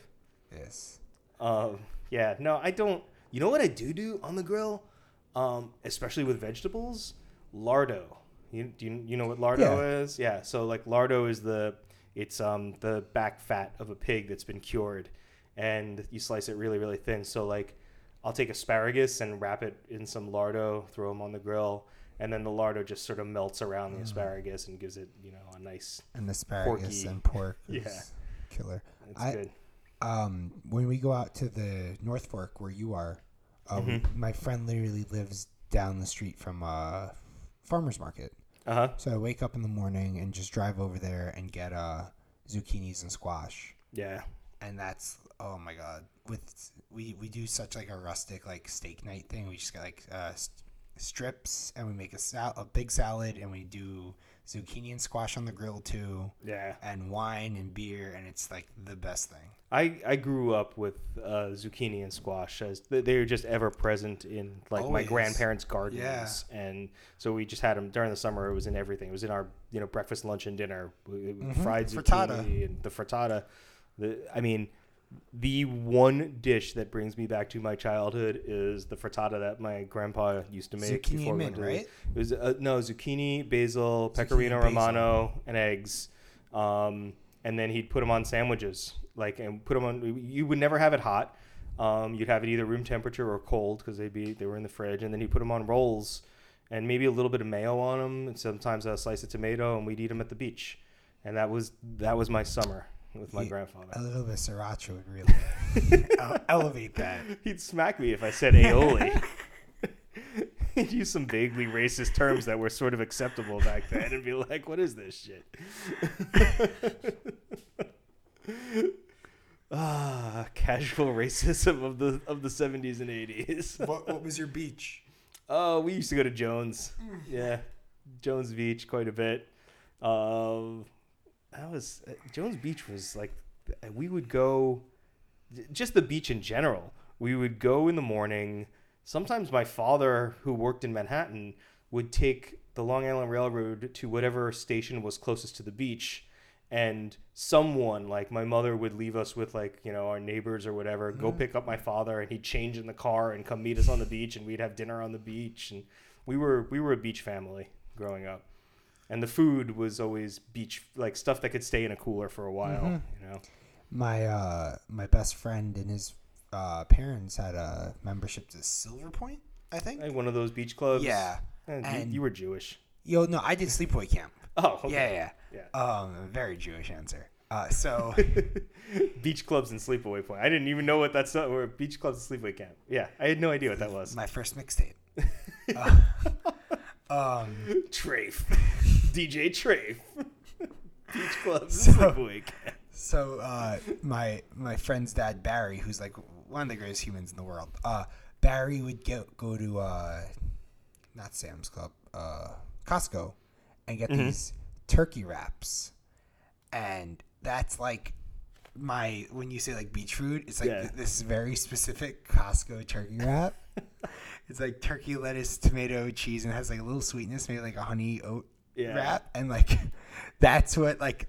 Speaker 4: Yes.
Speaker 3: Um, yeah, no, I don't. You know what I do do on the grill, um, especially with vegetables, lardo. You do you, you know what lardo
Speaker 4: Yeah.
Speaker 3: is? Yeah, so like lardo is the it's um the back fat of a pig that's been cured, and you slice it really really thin. So like, I'll take asparagus and wrap it in some lardo, throw them on the grill, and then the lardo just sort of melts around
Speaker 4: Mm.
Speaker 3: the asparagus and gives it you know a nice.
Speaker 4: And asparagus
Speaker 3: Porky.
Speaker 4: and pork.
Speaker 3: Yeah.
Speaker 4: Killer.
Speaker 3: It's
Speaker 4: I-
Speaker 3: good.
Speaker 4: Um, when we go out to the North Fork where you are, um,
Speaker 3: Mm-hmm.
Speaker 4: my friend literally lives down the street from a farmer's market.
Speaker 3: Uh huh.
Speaker 4: So I wake up in the morning and just drive over there and get uh, zucchinis and squash.
Speaker 3: Yeah.
Speaker 4: and that's oh my god with we we do such like a rustic like steak night thing we just got like uh strips and we make a sal- a big salad and we do zucchini and squash on the grill too
Speaker 3: Yeah.
Speaker 4: and wine and beer and it's like the best thing
Speaker 3: I, I grew up with uh, zucchini and squash as they're just ever present in like my grandparents' gardens,
Speaker 4: Yeah.
Speaker 3: and so we just had them during the summer. It was in everything. It was in our you know breakfast, lunch, and dinner. We- Fried zucchini
Speaker 4: Frittata.
Speaker 3: and the frittata. The I mean, the one dish that brings me back to my childhood is the frittata that my grandpa used to make.
Speaker 4: Zucchini
Speaker 3: before we
Speaker 4: mint,
Speaker 3: went to the-
Speaker 4: right?
Speaker 3: It was uh, no zucchini, basil,
Speaker 4: Zucchini,
Speaker 3: pecorino
Speaker 4: basil.
Speaker 3: romano, and eggs. Um, and then he'd put them on sandwiches, like and put them on. You would never have it hot. Um, you'd have it either room temperature or cold because they'd be they were in the fridge. And then he'd put them on rolls, and maybe a little bit of mayo on them, and sometimes a slice of tomato, and we'd eat them at the beach. And that was that was my summer with my
Speaker 4: He-
Speaker 3: grandfather.
Speaker 4: a little bit of sriracha would really elevate that
Speaker 3: He'd smack me if I said aioli. He'd use some vaguely racist terms that were sort of acceptable back then and be like, what is this shit? ah, casual racism of the of the 70s and 80s.
Speaker 4: what, what was your beach
Speaker 3: Oh, we used to go to Jones. Yeah, Jones Beach quite a bit. Um, that was uh, Jones Beach was like we would go, just the beach in general. We would go in the morning. Sometimes my father, who worked in Manhattan, would take the Long Island Railroad to whatever station was closest to the beach. And someone like my mother would leave us with like you know our neighbors or whatever. Go pick up my father, and he'd change in the car and come meet us on the beach, and we'd have dinner on the beach. And we were we were a beach family growing up, and the food was always beach like stuff that could stay in a cooler for a while. You know,
Speaker 4: my uh my best friend and his uh parents had a membership to silver point i think
Speaker 3: like one of those beach clubs.
Speaker 4: Yeah,
Speaker 3: Eh, you-
Speaker 4: and-
Speaker 3: you, were Jewish.
Speaker 4: Yo, no, I did sleepaway camp.
Speaker 3: Oh, okay.
Speaker 4: Yeah, yeah,
Speaker 3: Yeah.
Speaker 4: Um, very Jewish answer. Uh, so
Speaker 3: beach clubs and sleepaway point. I didn't even know what that's were beach clubs and sleepaway camp. Yeah, I had no idea what that was.
Speaker 4: my first mixtape. Uh, um,
Speaker 3: Trafe, DJ Trafe, beach Club
Speaker 4: So-
Speaker 3: sleepaway
Speaker 4: so uh, my my friend's dad Barry, who's like one of the greatest humans in the world. Uh, Barry would go go to uh, not Sam's Club, uh, Costco and get
Speaker 3: Mm-hmm.
Speaker 4: these turkey wraps, and that's like my when you say like beach food, it's like
Speaker 3: Yeah.
Speaker 4: th- this very specific Costco turkey wrap. it's like turkey, lettuce, tomato, cheese, and it has like a little sweetness, maybe like a honey oat
Speaker 3: Yeah.
Speaker 4: wrap, and like that's what like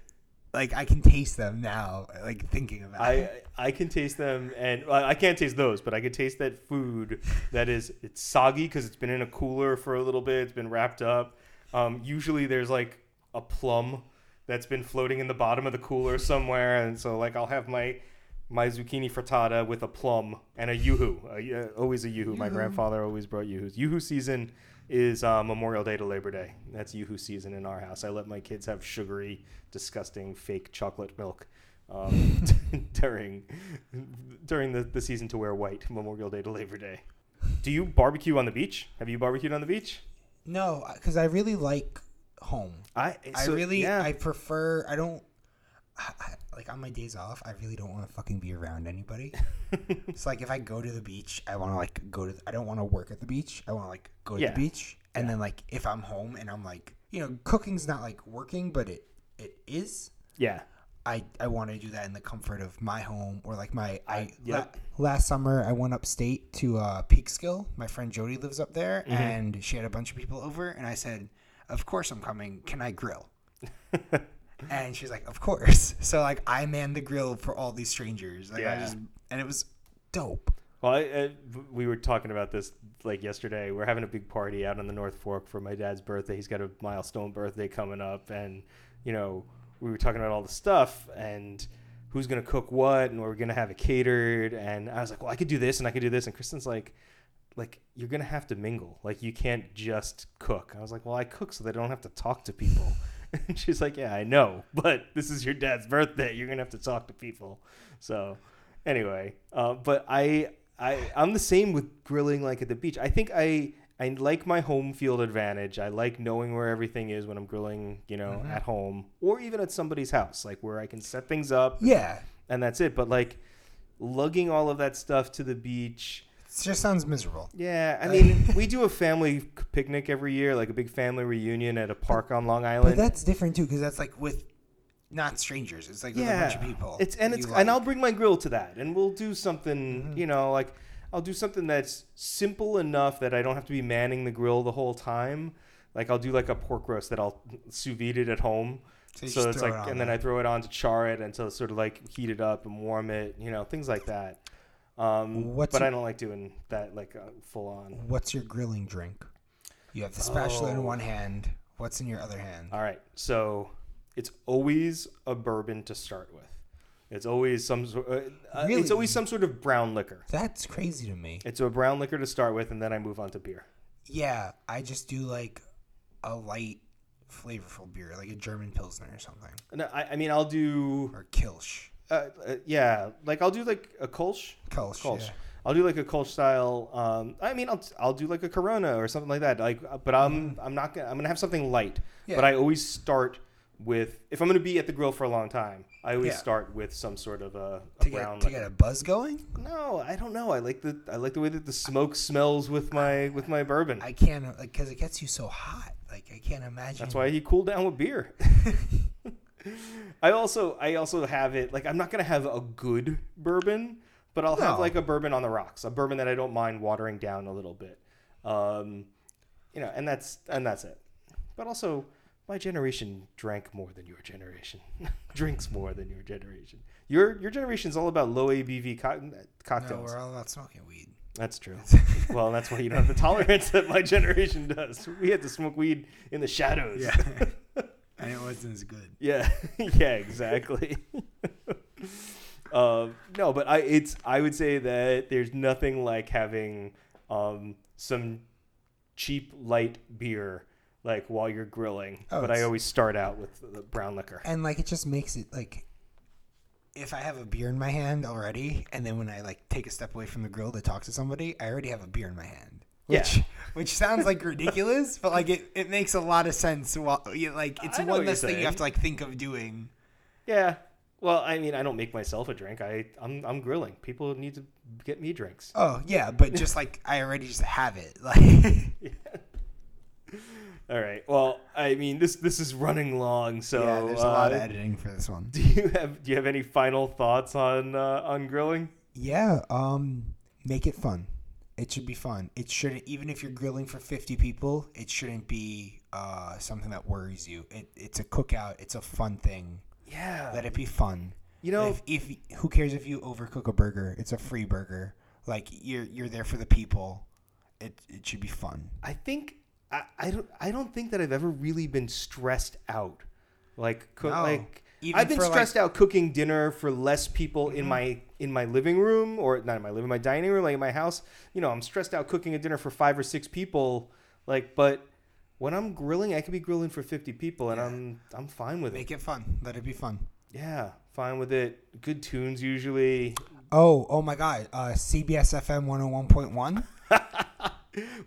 Speaker 4: like I can taste them now, like thinking about it.
Speaker 3: I I can taste them, and well, I can't taste those, but I can taste that food that is it's soggy because it's been in a cooler for a little bit. It's been wrapped up. Um, usually there's like a plum that's been floating in the bottom of the cooler somewhere, and so like I'll have my my zucchini frittata with a plum and a yoo-hoo. Uh, always a yoo-hoo. My grandfather always brought yoo-hoos. Yoo-hoo season is uh, Memorial Day to Labor Day. That's yoo-hoo season in our house. I let my kids have sugary, disgusting, fake chocolate milk um, during during the, the season to wear white, Memorial Day to Labor Day. Do you barbecue on the beach? Have you barbecued on the beach?
Speaker 4: No, because I really like home.
Speaker 3: I
Speaker 4: I really,
Speaker 3: yeah.
Speaker 4: I prefer. I don't. I, I- like on my days off, I really don't want to fucking be around anybody. it's like if I go to the beach, I want to like go to. I don't want to work at the beach. I want to like go to
Speaker 3: Yeah.
Speaker 4: the beach, and then like if I'm home and I'm like, you know, cooking's not like working, but it it is.
Speaker 3: yeah.
Speaker 4: I, I want to do that in the comfort of my home or like my I
Speaker 3: yep.
Speaker 4: la- last summer I went upstate to uh, Peekskill. My friend Jody lives up there,
Speaker 3: Mm-hmm.
Speaker 4: and she had a bunch of people over, and I said, "Of course I'm coming. Can I grill?" and she's like, "Of course." So like I manned the grill for all these strangers. Like I
Speaker 3: Yeah.
Speaker 4: just and it was dope.
Speaker 3: Well, I, I, we were talking about this like yesterday. We're having a big party out on the North Fork for my dad's birthday. He's got a milestone birthday coming up, and you know, we were talking about all the stuff and who's gonna cook what, and we're gonna have it catered. And I was like, well, I could do this and I could do this, and Kristen's like, like you're gonna have to mingle. Like you can't just cook. I was like, well, I cook so that I don't have to talk to people. And she's like, yeah, I know, but this is your dad's birthday. You're gonna have to talk to people. So anyway, uh, but I I I'm the same with grilling like at the beach. I think I I like my home field advantage. I like knowing where everything is when I'm grilling, you know, at home or even at somebody's house, like where I can set things up
Speaker 4: Yeah,
Speaker 3: and that's it. But like lugging all of that stuff to the beach.
Speaker 4: It just sounds miserable.
Speaker 3: Yeah, I mean, we do a family picnic every year, like a big family reunion at a park on Long
Speaker 4: But
Speaker 3: Island.
Speaker 4: that's different too, because that's like with not strangers. It's like with a bunch of people.
Speaker 3: It's and
Speaker 4: that
Speaker 3: it's
Speaker 4: you
Speaker 3: and I'll bring my grill to that, and we'll do something.
Speaker 4: Mm-hmm.
Speaker 3: You know, like I'll do something that's simple enough that I don't have to be manning the grill the whole time. Like I'll do like a pork roast that I'll sous vide it at home.
Speaker 4: So you
Speaker 3: So,
Speaker 4: just
Speaker 3: it's
Speaker 4: throw
Speaker 3: like,
Speaker 4: it on
Speaker 3: and then
Speaker 4: there.
Speaker 3: I throw it on to char it and to sort of like heat it up and warm it. You know, things like that. Um,
Speaker 4: What's
Speaker 3: but
Speaker 4: your-
Speaker 3: I don't like doing that like uh, full on.
Speaker 4: What's your grilling drink? You have the spatula in
Speaker 3: Oh.
Speaker 4: one hand. What's in your other hand?
Speaker 3: All right. So it's always a bourbon to start with. It's always some sort. Uh, uh,
Speaker 4: Really?
Speaker 3: It's always some sort of brown liquor.
Speaker 4: That's crazy to me.
Speaker 3: It's a brown liquor to start with, and then I move on to beer.
Speaker 4: Yeah, I just do like a light, flavorful beer, like a German Pilsner or something,
Speaker 3: No, I, I mean, I'll do.
Speaker 4: or Kilsch.
Speaker 3: Uh, uh, yeah, like I'll do like a Kolsch.
Speaker 4: Kolsch,
Speaker 3: Kolsch.
Speaker 4: yeah.
Speaker 3: I'll do like a Kolsch style. Um, I mean, I'll I'll do like a Corona or something like that. Like, but I'm I'm not gonna I'm gonna have something light.
Speaker 4: Yeah.
Speaker 3: But I always start with if I'm gonna be at the grill for a long time. I always
Speaker 4: Yeah.
Speaker 3: start with some sort of a, a
Speaker 4: To
Speaker 3: brown
Speaker 4: get, to
Speaker 3: liquor.
Speaker 4: get a buzz going?
Speaker 3: No, I don't know. I like the I like the way that the smoke smells with my with my bourbon.
Speaker 4: I can't, like, because it gets you so hot. Like, I can't imagine.
Speaker 3: That's why he cooled down with beer. I also I also have it like I'm not gonna have a good bourbon, but I'll have like a bourbon on the rocks, a bourbon that I don't mind watering down a little bit. Um, you know, and that's and that's it. But also, my generation drank more than your generation, drinks more than your generation. Your your generation is all about low ABV co-
Speaker 4: No,
Speaker 3: cocktails.
Speaker 4: we're all about smoking weed.
Speaker 3: That's true. well, that's why you don't have the tolerance that my generation does. We had to smoke weed in the shadows.
Speaker 4: and it wasn't as good.
Speaker 3: Yeah, yeah, exactly. um, no, but I it's I would say that there's nothing like having um, some cheap light beer like while you're grilling.
Speaker 4: Oh,
Speaker 3: but I always start out with the brown liquor.
Speaker 4: And, like, it just makes it, like, if I have a beer in my hand already, and then when I, like, take a step away from the grill to talk to somebody, I already have a beer in my hand.
Speaker 3: Yeah.
Speaker 4: Which, which sounds like ridiculous, but like it, it makes a lot of sense. While you like, it's one less thing you have to like think of doing.
Speaker 3: Yeah. Well, I mean, I don't make myself a drink. I I'm I'm grilling. People need to get me drinks.
Speaker 4: Oh yeah, but just like I already just have it. Like
Speaker 3: All right. Well, I mean, this this is running long, so
Speaker 4: yeah, there's a lot of
Speaker 3: uh,
Speaker 4: editing for this one.
Speaker 3: Do you have do you have any final thoughts on uh, on grilling?
Speaker 4: Yeah, um, make it fun. It should be fun. It shouldn't, even if you're grilling for 50 people, it shouldn't be uh, something that worries you. It, it's a cookout. It's a fun thing.
Speaker 3: Yeah.
Speaker 4: Let it be fun.
Speaker 3: You know,
Speaker 4: if, if who cares if you overcook a burger? It's a free burger. Like you're you're there for the people. It it should be fun.
Speaker 3: I think I, I don't I don't think that I've ever really been stressed out. Like cook
Speaker 4: No.
Speaker 3: like
Speaker 4: Even
Speaker 3: I've been
Speaker 4: for, like-
Speaker 3: stressed out cooking dinner for less people in my in my living room or not in my living my dining room like in my house. You know, I'm stressed out cooking a dinner for 5 or 6 people like but when I'm grilling, I could be grilling for 50 people and
Speaker 4: Yeah.
Speaker 3: I'm I'm fine with it.
Speaker 4: Make it fun. Let it be fun.
Speaker 3: Yeah, fine with it. Good tunes usually.
Speaker 4: Oh oh my God! Uh, CBS FM 101.1.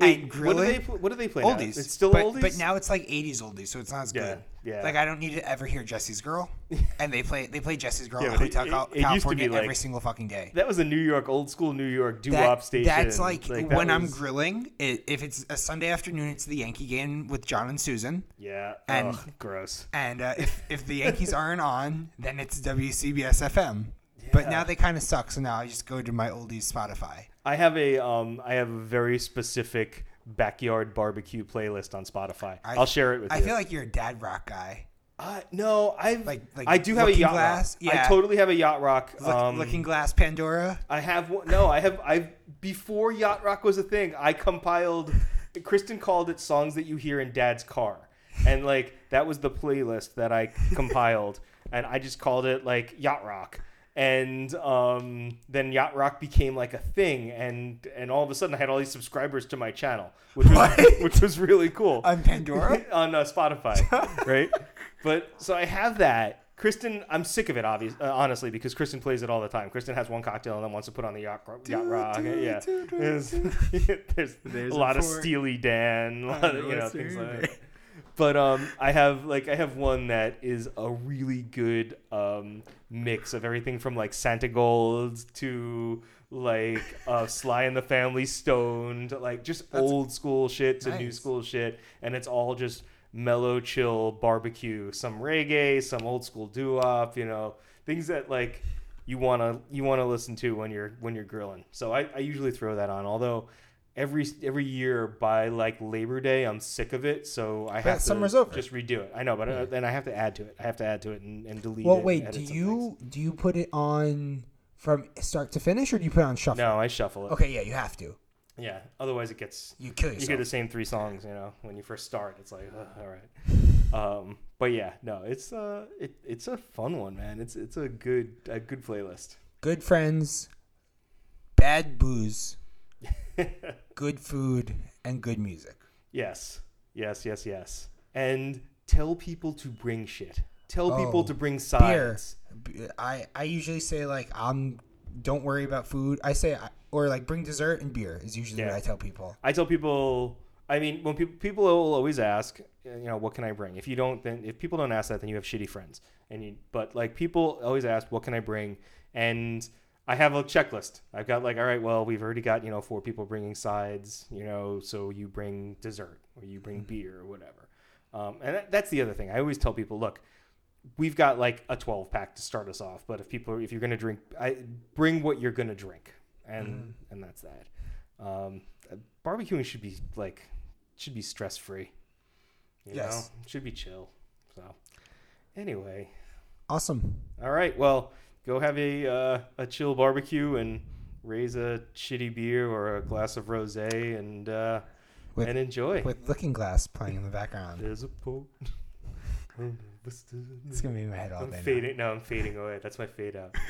Speaker 3: Wait,
Speaker 4: And
Speaker 3: what do they what do they play now?
Speaker 4: oldies.
Speaker 3: It's still
Speaker 4: but,
Speaker 3: oldies.
Speaker 4: But now it's like 80s oldies, so it's not as good.
Speaker 3: yeah.
Speaker 4: Like I don't need to ever hear Jesse's Girl, and they play they play Jesse's Girl
Speaker 3: Yeah,
Speaker 4: in Hotel
Speaker 3: it-
Speaker 4: Cal-
Speaker 3: it used to
Speaker 4: California
Speaker 3: be like-
Speaker 4: every single fucking day.
Speaker 3: that was a New York old school New York doo
Speaker 4: That-
Speaker 3: wop station.
Speaker 4: That's like,
Speaker 3: that
Speaker 4: when I'm grilling. It, if it's a Sunday afternoon, it's the Yankee game with John and Suzyn.
Speaker 3: Yeah.
Speaker 4: and-
Speaker 3: ugh, gross.
Speaker 4: And uh, if if the Yankees aren't on, then it's WCBS FM. But now they kind of suck, so now I just go to my oldies Spotify.
Speaker 3: I have a um I have a very specific backyard barbecue playlist on Spotify.
Speaker 4: I-
Speaker 3: I, will share it with
Speaker 4: I
Speaker 3: you.
Speaker 4: I feel like you're a dad rock guy.
Speaker 3: uh, no, I've
Speaker 4: Like- like
Speaker 3: I do have a yacht
Speaker 4: Glass?
Speaker 3: rock.
Speaker 4: Yeah.
Speaker 3: I totally have a yacht rock.
Speaker 4: Look,
Speaker 3: um,
Speaker 4: Looking Glass Pandora.
Speaker 3: I have no. I have. I before yacht rock was a thing. I compiled. Kristen called it songs that you hear in Dad's car, and like that was the playlist that I compiled, and I just called it like yacht rock. And um, then yacht rock became like a thing, and and all of a sudden I had all these subscribers to my channel, which was
Speaker 4: What?
Speaker 3: which was really cool
Speaker 4: On Pandora?
Speaker 3: on uh, Spotify, right? But so I have that. Kristen, I'm sick of it, obvious, uh, honestly, because Kristen plays it all the time. Kristen has one cocktail and then wants to put on the yacht, yacht rock.
Speaker 4: do,
Speaker 3: yeah,
Speaker 4: do, do,
Speaker 3: there's, there's,
Speaker 4: There's
Speaker 3: a
Speaker 4: a
Speaker 3: lot of. Steely Dan, a lot of, you know, things like that. But um, I have like I have one that is a really good um, mix of everything from like Santigold to like uh, Sly and the Family Stoned, like just
Speaker 4: That's-
Speaker 3: old school shit to new school shit, and it's all just mellow, chill barbecue. Some reggae, some old school doo wop, you know, things that like you wanna you wanna listen to when you're when you're grilling. So I, I usually throw that on, although. Every every year by like Labor Day, I'm sick of it, so I have to
Speaker 4: summer's over.
Speaker 3: just redo it. I know, but uh, then I have to add to it. I have to add to it and, and delete
Speaker 4: Well,
Speaker 3: it.
Speaker 4: wait. Do you do you put it on from start to finish, or do you put it on shuffle?
Speaker 3: No, I shuffle it.
Speaker 4: Okay, yeah, you have to.
Speaker 3: Yeah, otherwise it gets
Speaker 4: You kill
Speaker 3: you
Speaker 4: yourself.
Speaker 3: hear the same three songs, you know, when you first start. It's like, ugh, all right. Um, but yeah, no, it's uh, it, it's a fun one, man. It's it's a good a good playlist.
Speaker 4: Good friends, bad booze, good food, and good music.
Speaker 3: yes, yes, yes, yes. And tell people to bring shit. Tell people
Speaker 4: Oh,
Speaker 3: to bring
Speaker 4: Beer. I I usually say like I'm. Don't worry about food. I say or like bring dessert and beer is usually what I tell people.
Speaker 3: I tell people. I mean, when people people will always ask, you know, what can I bring? If you don't, then if people don't ask that, then you have shitty friends. And you, but like people always ask, what can I bring? And I have a checklist. I've got like, all right, well, we've already got you know four people bringing sides, you know, so you bring dessert or you bring beer or whatever. Um, and that, that's the other thing. I always tell people, look, we've got like a 12 pack to start us off, but if people, if you're gonna drink, I bring what you're gonna drink, and and that's that. Um, barbecuing should be like should be stress free. You
Speaker 4: Yes.
Speaker 3: know, should be chill. So, anyway,
Speaker 4: Awesome.
Speaker 3: all right. Well, go have a uh, a chill barbecue and raise a shitty beer or a glass of rosé and uh,
Speaker 4: With-
Speaker 3: and enjoy.
Speaker 4: With Looking Glass playing in the background.
Speaker 3: There's a boat.
Speaker 4: It's gonna be in my head all
Speaker 3: I'm
Speaker 4: day. now.
Speaker 3: No, I'm fading away. That's my fade out.